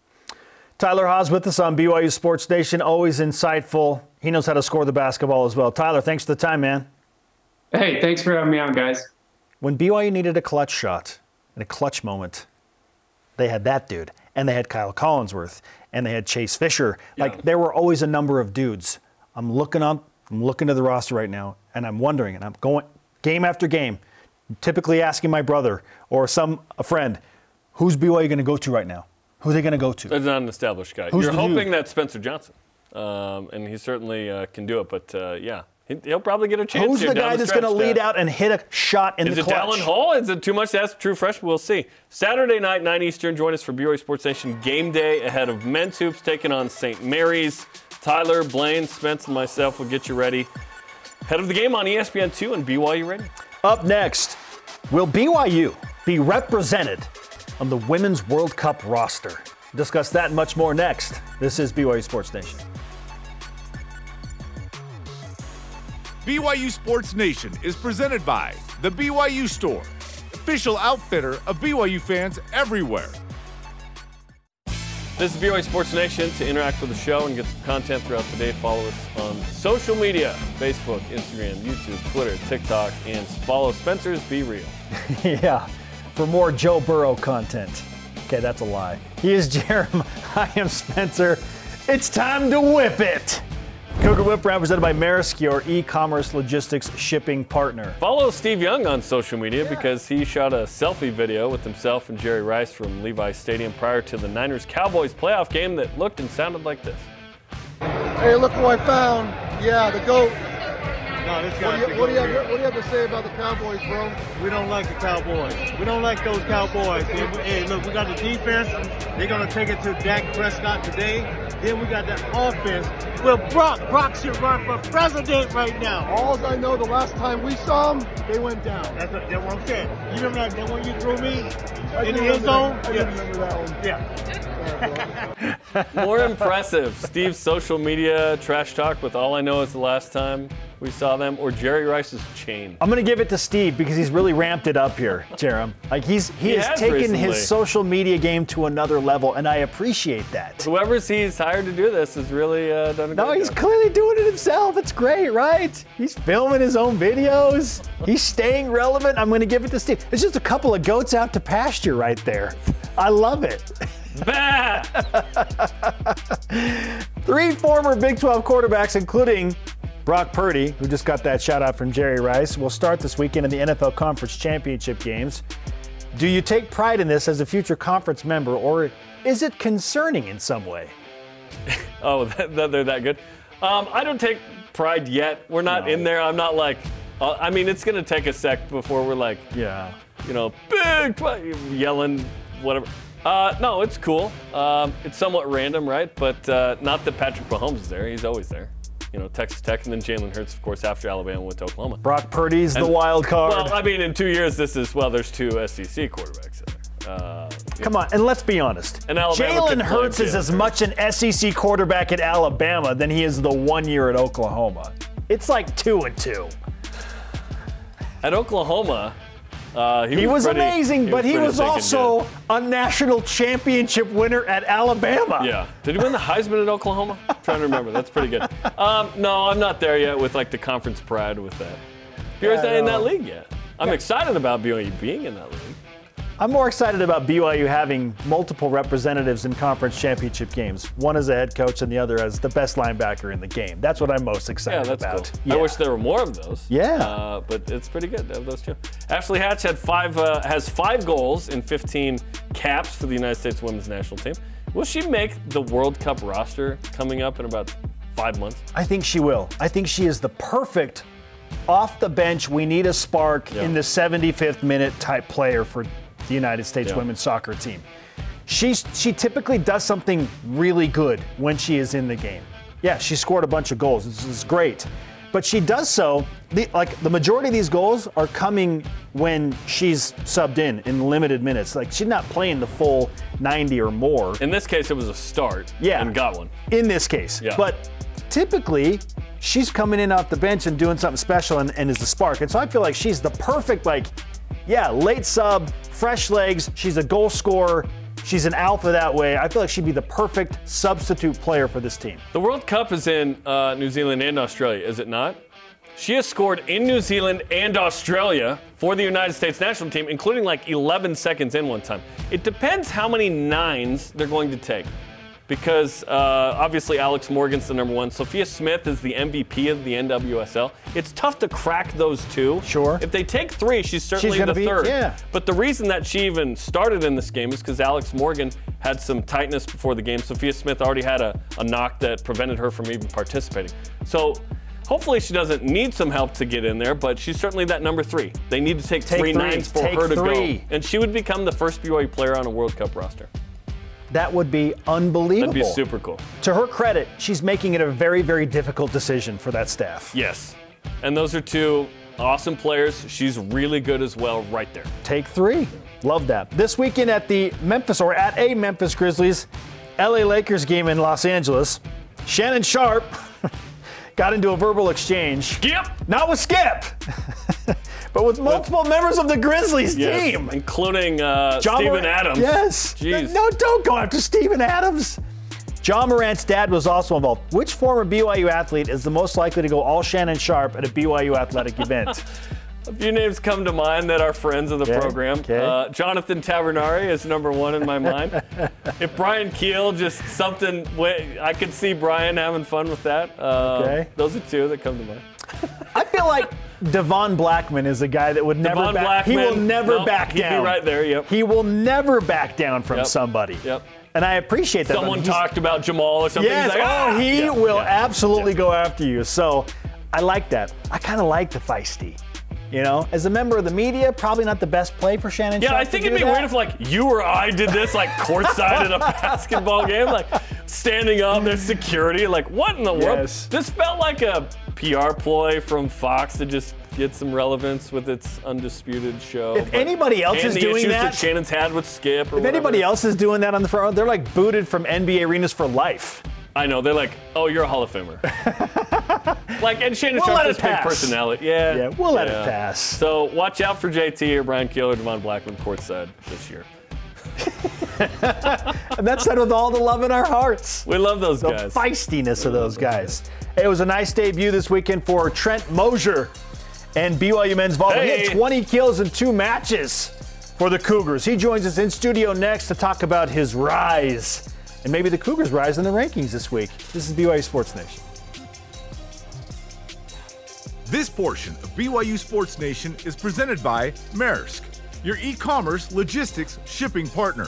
Tyler Haws with us on BYU Sports Nation, always insightful. He knows how to score the basketball as well. Tyler, thanks for the time, man. Hey, thanks for having me on, guys. When BYU needed a clutch shot and a clutch moment, they had that dude, and they had Kyle Collinsworth, and they had Chase Fisher. Yeah. Like there were always a number of dudes. I'm looking up I'm looking to the roster right now, and I'm wondering, and I'm going game after game, typically asking my brother or some a friend, who's BYU going to go to right now? Who are they going to go to? There's not an established guy. Who's You're hoping that Spencer Johnson, um, and he certainly uh, can do it. But uh, yeah, He'll probably get a chance. Who's the guy the that's going to lead out and hit a shot in Is the clutch? Is it Dallin Hall? Is it too much to ask true freshman? We'll see. Saturday night, 9 Eastern. Join us for BYU Sports Nation game day ahead of men's hoops taking on St. Mary's. Tyler, Blaine, Spence, and myself will get you ready Head of the game on ESPN2 and BYU ready. Up next, will BYU be represented on the Women's World Cup roster? Discuss that and much more next. This is BYU Sports Nation. BYU Sports Nation is presented by The BYU Store, official outfitter of BYU fans everywhere. This is BYU Sports Nation. To interact with the show and get some content throughout the day, follow us on social media Facebook, Instagram, YouTube, Twitter, TikTok, and follow Spencer's Be Real. (laughs) yeah, for more Joe Burrow content. Okay, that's a lie. He is Jarom. I am Spencer. It's time to whip it. Cougar Whip represented by Maersk, your e-commerce logistics shipping partner. Follow Steve Young on social media yeah. because he shot a selfie video with himself and Jerry Rice from Levi Stadium prior to the Niners-Cowboys playoff game that looked and sounded like this. Hey, look who I found. Yeah, the GOAT. No, this what, do you, what, have, what do you have to say about the Cowboys, bro? We don't like the Cowboys. We don't like those Cowboys. hey, look, we got the defense. They're going to take it to Dak Prescott today. Then we got that offense. Well, Brock, Brock should run for president right now. All I know, the last time we saw them, they went down. That's, what, that's what I'm saying. You remember that, that one you threw me I in the end zone? I yes. remember that one. Yeah. (laughs) More impressive, Steve's social media trash talk with all I know is the last time we saw them, or Jerry Rice's chain? I'm to give it to Steve because he's really ramped it up here, Jarom. Like he's he, he has, has taken recently. his social media game to another level, and I appreciate that. Whoever he's hired to do this has really uh, done a No, he's job. clearly doing it himself. It's great, right? He's filming his own videos. He's staying relevant. I'm to give it to Steve. It's just a couple of goats out to pasture right there. I love it. (laughs) (laughs) Three former Big 12 quarterbacks, including Brock Purdy, who just got that shout out from Jerry Rice, will start this weekend in the NFL Conference Championship games. Do you take pride in this as a future conference member, or is it concerning in some way? (laughs) oh, (laughs) that, they're that good. Um, I don't take pride yet. We're not no. in there. I'm not like, uh, I mean, it's going to take a sec before we're like, yeah, you know, big yelling, whatever. Uh, no, it's cool. Um, it's somewhat random, right? But uh, not that Patrick Mahomes is there. He's always there you know, Texas Tech, and then Jalen Hurts, of course, after Alabama went to Oklahoma. Brock Purdy's and, the wild card. Well, I mean, in two years, this is well, there's two SEC quarterbacks there. Uh, Come on, and let's be honest. Jalen Hurts is as much an SEC quarterback at Alabama than he is the one year at Oklahoma. It's like two and two. At Oklahoma, uh, he, He was pretty- amazing, but he pretty was thick and also good. a national championship winner at Alabama. Yeah. Did he win the Heisman at Oklahoma? I'm (laughs) trying to remember. That's pretty good. Um, no, I'm not there yet with like the conference pride with that. You're Yeah, in that league yet. I'm excited about BYU being in that league. I'm more excited about BYU having multiple representatives in conference championship games. One as a head coach and the other as the best linebacker in the game. That's what I'm most excited Yeah, that's about. cool. I wish there were more of those. Yeah. Uh, but it's pretty good to have those two. Ashley Hatch had five uh, has five goals in 15 caps for the United States Women's National Team. Will she make the World Cup roster coming up in about five months? I think she will. I think she is the perfect off the bench. We need a spark Yeah. in the 75th minute type player for the United States Yeah. women's soccer team. She's, she typically does something really good when she is in the game. Yeah, she scored a bunch of goals. This is great. But she does so, the, like the majority of these goals are coming when she's subbed in in limited minutes. Like she's not playing the full 90 or more In this case, it was a start. Yeah. And got one. in this case. Yeah. But typically, she's coming in off the bench and doing something special and, and is the spark. And so I feel like she's the perfect, like, yeah, late sub, fresh legs. She's a goal scorer. She's an alpha that way. I feel like she'd be the perfect substitute player for this team. The World Cup is in uh, New Zealand and Australia, is it not? She has scored in New Zealand and Australia for the United States national team, including like 11 seconds in one time. It depends how many nines they're going to take. Because uh, obviously Alex Morgan's the number one. Sophia Smith is the MVP of the NWSL. It's tough to crack those two. Sure. If they take three, she's certainly gonna the be- third. yeah. But the reason that she even started in this game is because Alex Morgan had some tightness before the game. Sophia Smith already had a, a knock that prevented her from even participating. So hopefully she doesn't need some help to get in there, but she's certainly that number three. They need to take, Take three three. nines for Take her to three. go. And she would become the first BYU player on a World Cup roster. That would be unbelievable. That'd be super cool. To her credit, she's making it a very, very difficult decision for that staff. Yes. And those are two awesome players. She's really good as well right there. Take three. Love that. This weekend at the Memphis or at a Memphis Grizzlies LA Lakers game in Los Angeles, Shannon Sharpe (laughs) got into a verbal exchange. Skip! Not with Skip, (laughs) but with multiple members of the Grizzlies Yes. team. Including uh, Ja Steven Morant- Adams. Yes. Jeez. No, don't go after Steven Adams. Ja Morant's dad was also involved. Which former BYU athlete is the most likely to go all Shannon Sharpe at a BYU athletic (laughs) event? A few names come to mind that are friends of the Okay, program. okay. Uh, Jonathan Tavernari is number one in my mind. (laughs) if Bryan Kehl, just something, I could see Brian having fun with that. Uh, Okay. Those are two that come to mind. I feel like Devon Blackmon is a guy that would never Devon back. he will never no, back he'd be down. right there, yep. He will never back down from Yep. somebody. Yep. And I appreciate that. Someone talked about Jamal or something. Yes. Like, oh, "Ah!" he Yeah, will yeah, absolutely yeah. go after you. So I like that. I kind of like the feisty. You know, as a member of the media, probably not the best play for Shannon. Yeah, Sharpe I think it'd be that. weird if like you or I did this like (laughs) courtside at a basketball game, like standing up, there's security. Like what in the world? Yes. This felt like a PR ploy from Fox to just get some relevance with its undisputed show. If But- anybody else is doing that- that Shannon's had with Skip or If anybody else is doing that on the front, they're like booted from NBA arenas for life. I know they're like, oh, you're a Hall of Famer. (laughs) like, and Shannon We'll Sharpe it big personality. Yeah, Yeah, we'll let it pass. So watch out for JT or Brian Keeler, Devon Blackmon courtside this year. (laughs) And that's said with all the love in our hearts. We love those the guys. The feistiness of those guys. It was a nice debut this weekend for Trent Mosier and BYU men's volleyball. He had 20 kills in two matches for the Cougars. He joins us in studio next to talk about his rise and maybe the Cougars' rise in the rankings this week. This is BYU Sports Nation. This portion of BYU Sports Nation is presented by Maersk, your e commerce logistics shipping partner.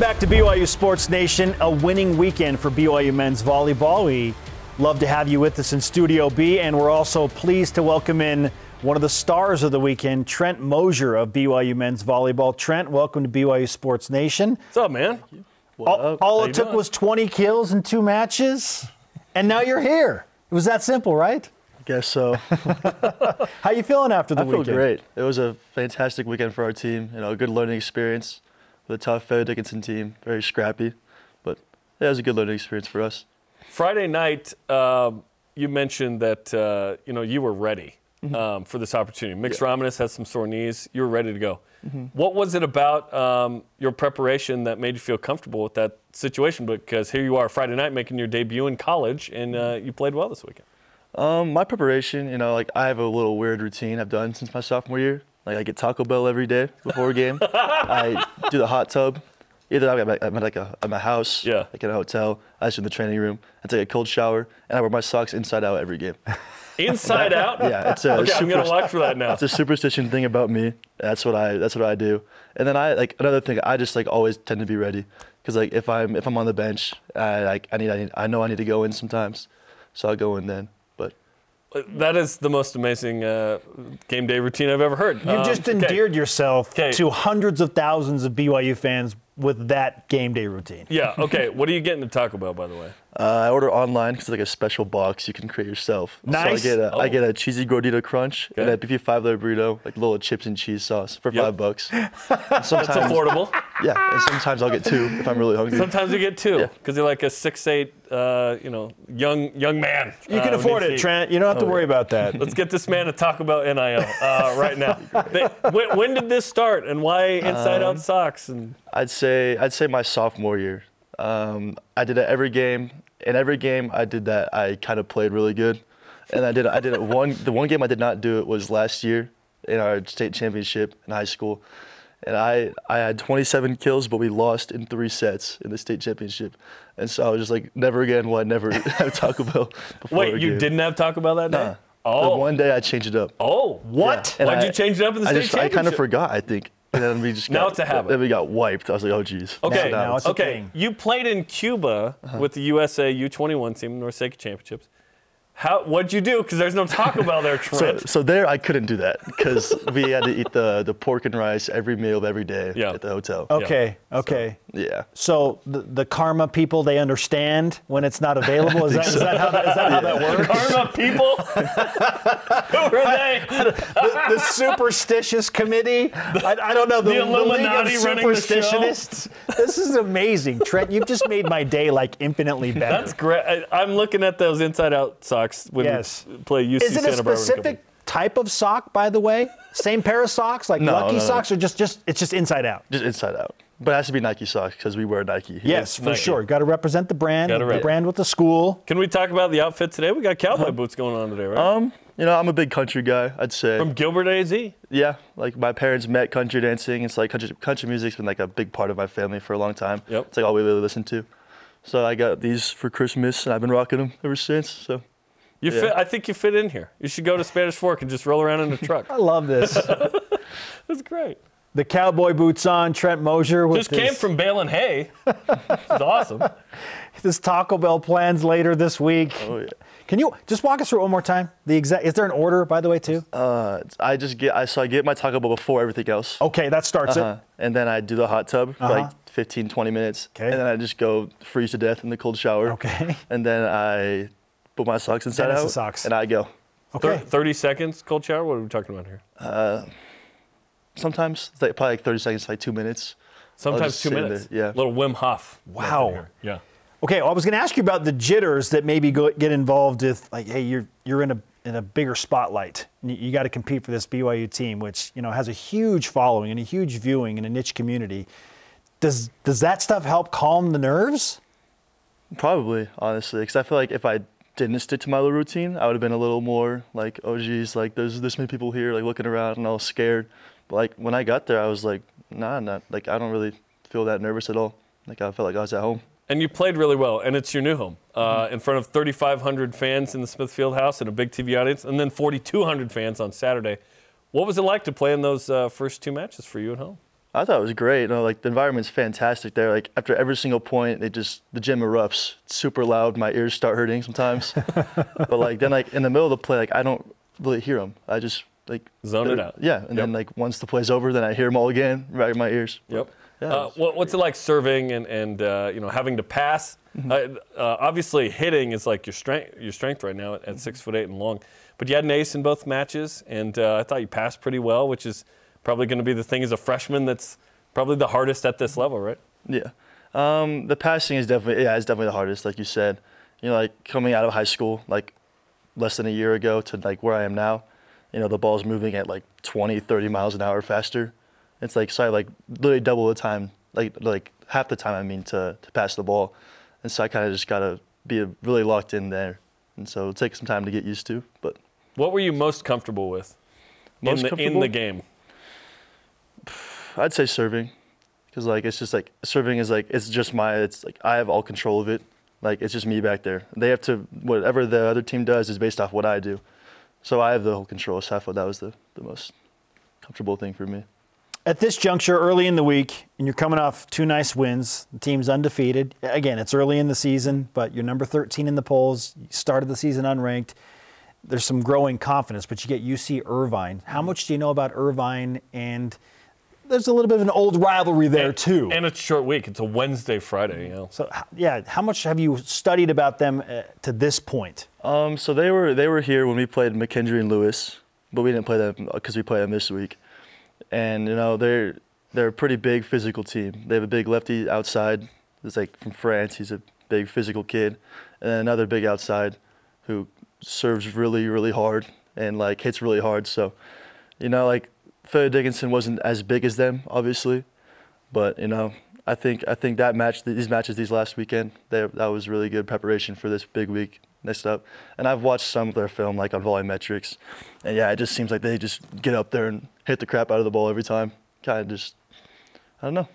Welcome back to BYU Sports Nation. A winning weekend for BYU men's volleyball. We love to have you with us in Studio B, and we're also pleased to welcome in one of the stars of the weekend, Trent Mosier of BYU men's volleyball. Trent, welcome to BYU Sports Nation. What's up, man? All, all it took doing? was 20 kills in two matches, and now you're here. It was that simple, right? I guess so. (laughs) (laughs) How you feeling after the I feel great. It was a fantastic weekend for our team. You know, a good learning experience with a tough Fair Dickinson team, very scrappy, but yeah, it was a good learning experience for us. Friday night, um, you mentioned that uh, you know you were ready Mm-hmm. um, for this opportunity. Mix Romanus had some sore knees. You were ready to go. Mm-hmm. What was it about um, your preparation that made you feel comfortable with that situation? Because here you are Friday night making your debut in college, and uh, you played well this weekend. Um, my preparation, you know, like I have a little weird routine I've done since my sophomore year. Like I get Taco Bell every day before a game. (laughs) I do the hot tub. Either I'm at, I'm at like a, at my house, Yeah. like in a hotel. I just do the training room. I take a cold shower, and I wear my socks inside out every game. (laughs) Inside out. Yeah, it's a Okay, I'm gonna watch for that now. It's a superstition thing about me. That's what I that's what I do. And then I like another thing. I just like always tend to be ready because like if I'm if I'm on the bench, I like I need I need I know I need to go in sometimes, so I'll go in then. That is the most amazing uh, game day routine I've ever heard. You've Um, just okay. endeared yourself Okay. to hundreds of thousands of BYU fans with that game day routine. Yeah. Okay. What are you getting at Taco Bell, by the way? Uh, I order online because it's like a special box you can create yourself. Nice. So I get a I Oh. get a cheesy gordita crunch and Okay. a beefy five layer burrito, like little chips and cheese sauce for Yep. five bucks. (laughs) And It's sometimes affordable. yeah, and sometimes I'll get two if I'm really hungry. Sometimes you get two Yeah. because you're like a six eight, uh, you know, young young man. You can uh, afford it. Trent. You don't have to worry about that. Let's get this man to talk about NIL uh, right (laughs) now. They, when, when did this start, and why inside Um, out socks? And I'd say I'd say my sophomore year. Um, I did it every game. In every game I did that, I kind of played really good. And I did I did it (laughs) one. The one game I did not do it was last year in our state championship in high school. And I, I had 27 kills, but we lost in three sets in the state championship. And so I was just like, never again will I never (laughs) have Taco Bell wait, you game. didn't have Taco Bell that day? Nah. Oh, The one day I changed it up. oh, What? And Why'd I- you change it up in the I state just I kind of forgot, I think. And then we just Now got, it's a habit. Then we got wiped. I was like, oh geez. Okay, now it's a okay. thing. You played in Cuba uh-huh. with the USA U21 team, NORCECA Championships. How? What'd you do? Because there's no Taco Bell there, (laughs) So, Trent. so there, I couldn't do that because we had to eat the, the pork and rice every meal of every day Yeah. at the hotel. Okay, okay. Yeah. So the, the karma people, they understand when it's not available. Is (laughs) that, is that how that, is that, how that works? (laughs) Karma people. Who are they? the, the superstitious committee. I, I don't know the, The Illuminati League running the show. superstitionists. This is amazing, Trent. You've just made my day like infinitely better. That's great. I, I'm looking at those inside out socks when Yes. we play UC Is it a Santa specific type of sock, by the way? Same pair of socks, like No, lucky no, no. socks, or just just it's just inside out? Just inside out. But it has to be Nike socks because we wear Nike. Yes, for Nike. sure. Got to represent the brand, Gotta the rep. brand with the school. Can we talk about the outfit today? We got cowboy boots going on today, right? Um, you know, I'm a big country guy, I'd say. From Gilbert AZ. yeah, like my parents met country dancing. It's like country, country music's been like a big part of my family for a long time. Yep. It's like all we really listen to. So I got these for Christmas and I've been rocking them ever since. So You Yeah. fit. I think you fit in here. You should go to Spanish Fork and just roll around in a truck. (laughs) I love this. (laughs) That's great. the cowboy boots on, Trent Mosier with Just came his, from baling hay. It's awesome. (laughs) This Taco Bell plans later this week. oh yeah. Can you just walk us through one more time? The exact is there an order, by the way, too? Uh, I just get I so I get my Taco Bell before everything else. okay, that starts Uh-huh. And then I do the hot tub for Uh-huh. like 15, 20 minutes. Okay. And then I just go freeze to death in the cold shower. Okay. And then I put my socks inside Then it's out. the socks. And I go. it. Thir- Okay. 30 seconds cold shower. What are we talking about here? Uh, sometimes it's like probably like 30 seconds, like two minutes. Sometimes two minutes. there, yeah. Little Wim Hof. Wow. Yeah. Okay, well, I was going to ask you about the jitters that maybe go, get involved with, like, hey, you're you're in a in a bigger spotlight. And you, you got to compete for this BYU team, which you know has a huge following and a huge viewing in a niche community. Does does that stuff help calm the nerves? Probably, honestly, because I feel like if I didn't stick to my little routine, I would have been a little more like, oh geez, like there's this many people here, like looking around and all scared. But like when I got there, I was like, nah, not like I don't really feel that nervous at all. Like I felt like I was at home. And you played really well, and it's your new home uh, in front of 3,500 fans in the Smith Fieldhouse and a big TV audience, and then 4,200 fans on Saturday. What was it like to play in those uh, first two matches for you at home? I thought it was great. You know, like the environment's fantastic there. Like after every single point, it just the gym erupts. It's super loud. My ears start hurting sometimes. (laughs) but like then like in the middle of the play, like I don't really hear them. I just like Zone it out. Yeah, and then like once the play's over, then I hear them all again right in my ears. Yep. Uh, what, what's it like serving and, and uh, you know having to pass? Mm-hmm. Uh, uh, obviously, hitting is like your strength your strength right now at, at six foot eight and long. But you had an ace in both matches, and uh, I thought you passed pretty well, which is probably going to be the thing as a freshman that's probably the hardest at this level, right? Yeah. Um, the passing is definitely yeah, it's definitely the hardest, like you said. You know, like coming out of high school, like less than a year ago to like where I am now, you know, the ball's moving at like 20, 30 miles an hour faster. It's like so I like literally double the time, like like half the time I mean to to pass the ball. And so I kind of just gotta be really locked in there. And so it'll take some time to get used to, but What were you most comfortable with Most in, the, in the game? I'd say serving, because like it's just like serving is like it's just my it's like I have all control of it. Like it's just me back there. They have to whatever the other team does is based off what I do, so I have the whole control. So I thought that was the the most comfortable thing for me. At this juncture, early in the week, and you're coming off two nice wins, the team's undefeated. Again, it's early in the season, but you're number 13 in the polls. You started the season unranked. There's some growing confidence, but you get UC Irvine. How much do you know about Irvine? And there's a little bit of an old rivalry there, too. And it's a short week. It's a Wednesday, Friday. You know. so, yeah, how much have you studied about them uh, to this point? Um, so they were they were here when we played McKendree and Lewis, but we didn't play them because we played them this week. And you know they're they're a pretty big physical team. They have a big lefty outside. It's like from France. He's a big physical kid, and then another big outside, who serves really really hard and like hits really hard. So, you know like Philly Dickinson wasn't as big as them obviously, but you know I think I think that match these matches these last weekend they, that was really good preparation for this big week next up. And I've watched some of their film like on Volleymetrics, and yeah, it just seems like they just get up there and hit the crap out of the ball every time. Kind of just I don't know.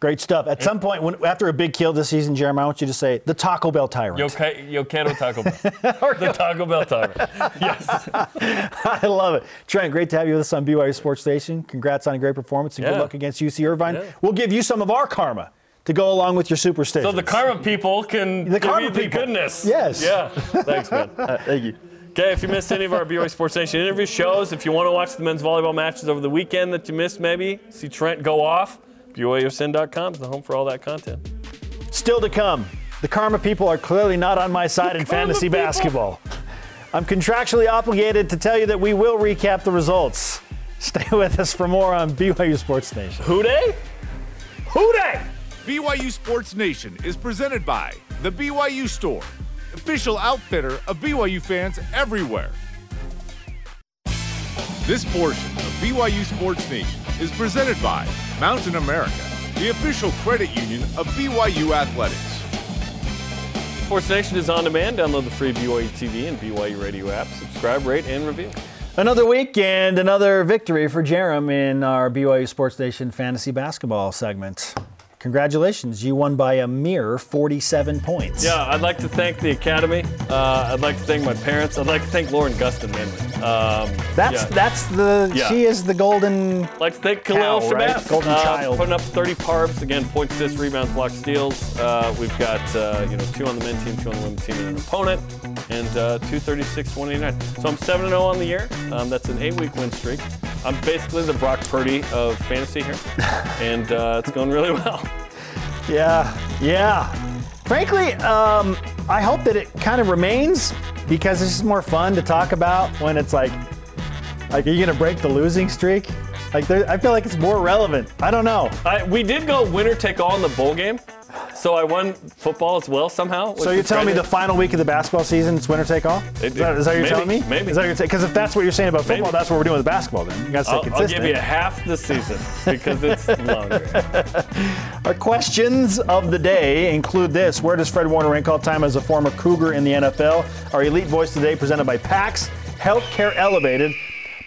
Great stuff. At some point, when, after a big kill this season, Jeremy, I want you to say the Taco Bell Tyrant. Yo, yo quiero Taco Bell. (laughs) the Taco Bell Tyrant. (laughs) Yes. (laughs) I love it. Trent, great to have you with us on BYU Sports Nation. Congrats on a great performance and good luck against UC Irvine. Yeah. We'll give you some of our karma to go along with your superstition. So the karma people can The give karma you the people. goodness. Yes. Yeah. Thanks, man. Uh, thank you. Okay, if you missed any of our BYU Sports Nation interview shows, if you want to watch the men's volleyball matches over the weekend that you missed, maybe see Trent go off, BYUSN.com is the home for all that content. Still to come, the karma people are clearly not on my side in fantasy people. basketball. I'm contractually obligated to tell you that we will recap the results. (laughs) Stay with us for more on BYU Sports Nation. Who day? Who day? BYU Sports Nation is presented by The BYU Store, official outfitter of BYU fans everywhere. This portion of BYU Sports Nation is presented by Mountain America, the official credit union of BYU Athletics. Sports Nation is on demand. Download the free BYU TV and BYU radio app. Subscribe, rate, and review. Another week and another victory for Jarom in our BYU Sports Nation fantasy basketball segment. Congratulations, you won by a mere 47 points. Yeah, I'd like to thank the Academy. Uh, I'd like to thank my parents. I'd like to thank Lauren Gustin mainly. Um, That's yeah. that's the Yeah. she is the golden I'd like to thank Cow, Khalil right? Shabazz. Golden uh, child. Putting up 30 parbs. Again, points, assists, rebounds, blocks, steals. Uh, we've got uh, you know two on the men's team, two on the women's team, and an opponent, and uh, 236, 189. So I'm 7 0 on the year. Um, that's an eight week win streak. I'm basically the Brock Purdy of fantasy here, (laughs) and uh, it's going really well. Yeah, yeah. Frankly, um, I hope that it kind of remains because it's just more fun to talk about when it's like, like, are you gonna break the losing streak? Like, there, I feel like it's more relevant. I don't know. I, we did go winner take all in the bowl game, so I won football as well somehow. So you're telling me the final week of the basketball season it's winner take all? Is that, is that what you're telling me? maybe. Is that because if that's what you're saying about football, Maybe. that's what we're doing with basketball. Then you got to stay I'll, I'll give you half the season because it's (laughs) longer. Our questions of the day include this: Where does Fred Warner rank all time as a former Cougar in the NFL? Our elite voice today, presented by PAX Healthcare Elevated.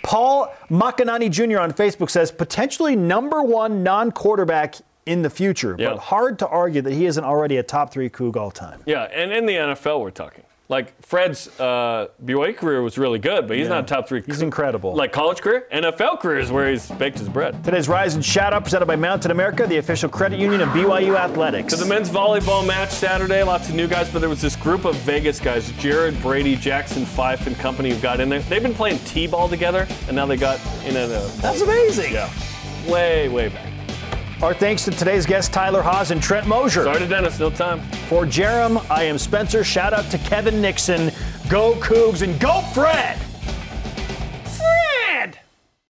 Paul Makanani Jr. on Facebook says potentially number one non-quarterback in the future, Yeah. but hard to argue that he isn't already a top three Coug all time. Yeah, and in the NFL, we're talking. Like Fred's uh, BYU career was really good, but he's Yeah. not top three. He's incredible. Like college career, NFL career is where he's baked his bread. Today's Rise and Shout Out presented by Mountain America, the official credit union of BYU Athletics. To the men's volleyball match Saturday, lots of new guys, but there was this group of Vegas guys, Jared Brady, Jackson Fife, and company who got in there. They've been playing T-ball together, and now they got in at a. That's amazing. Yeah, way, way back. Our thanks to today's guests, Tyler Haws and Trent Mosier. Sorry to Dennis, no time. For Jarom, I am Spencer. Shout out to Kevin Nixon. Go Cougs and go Fred!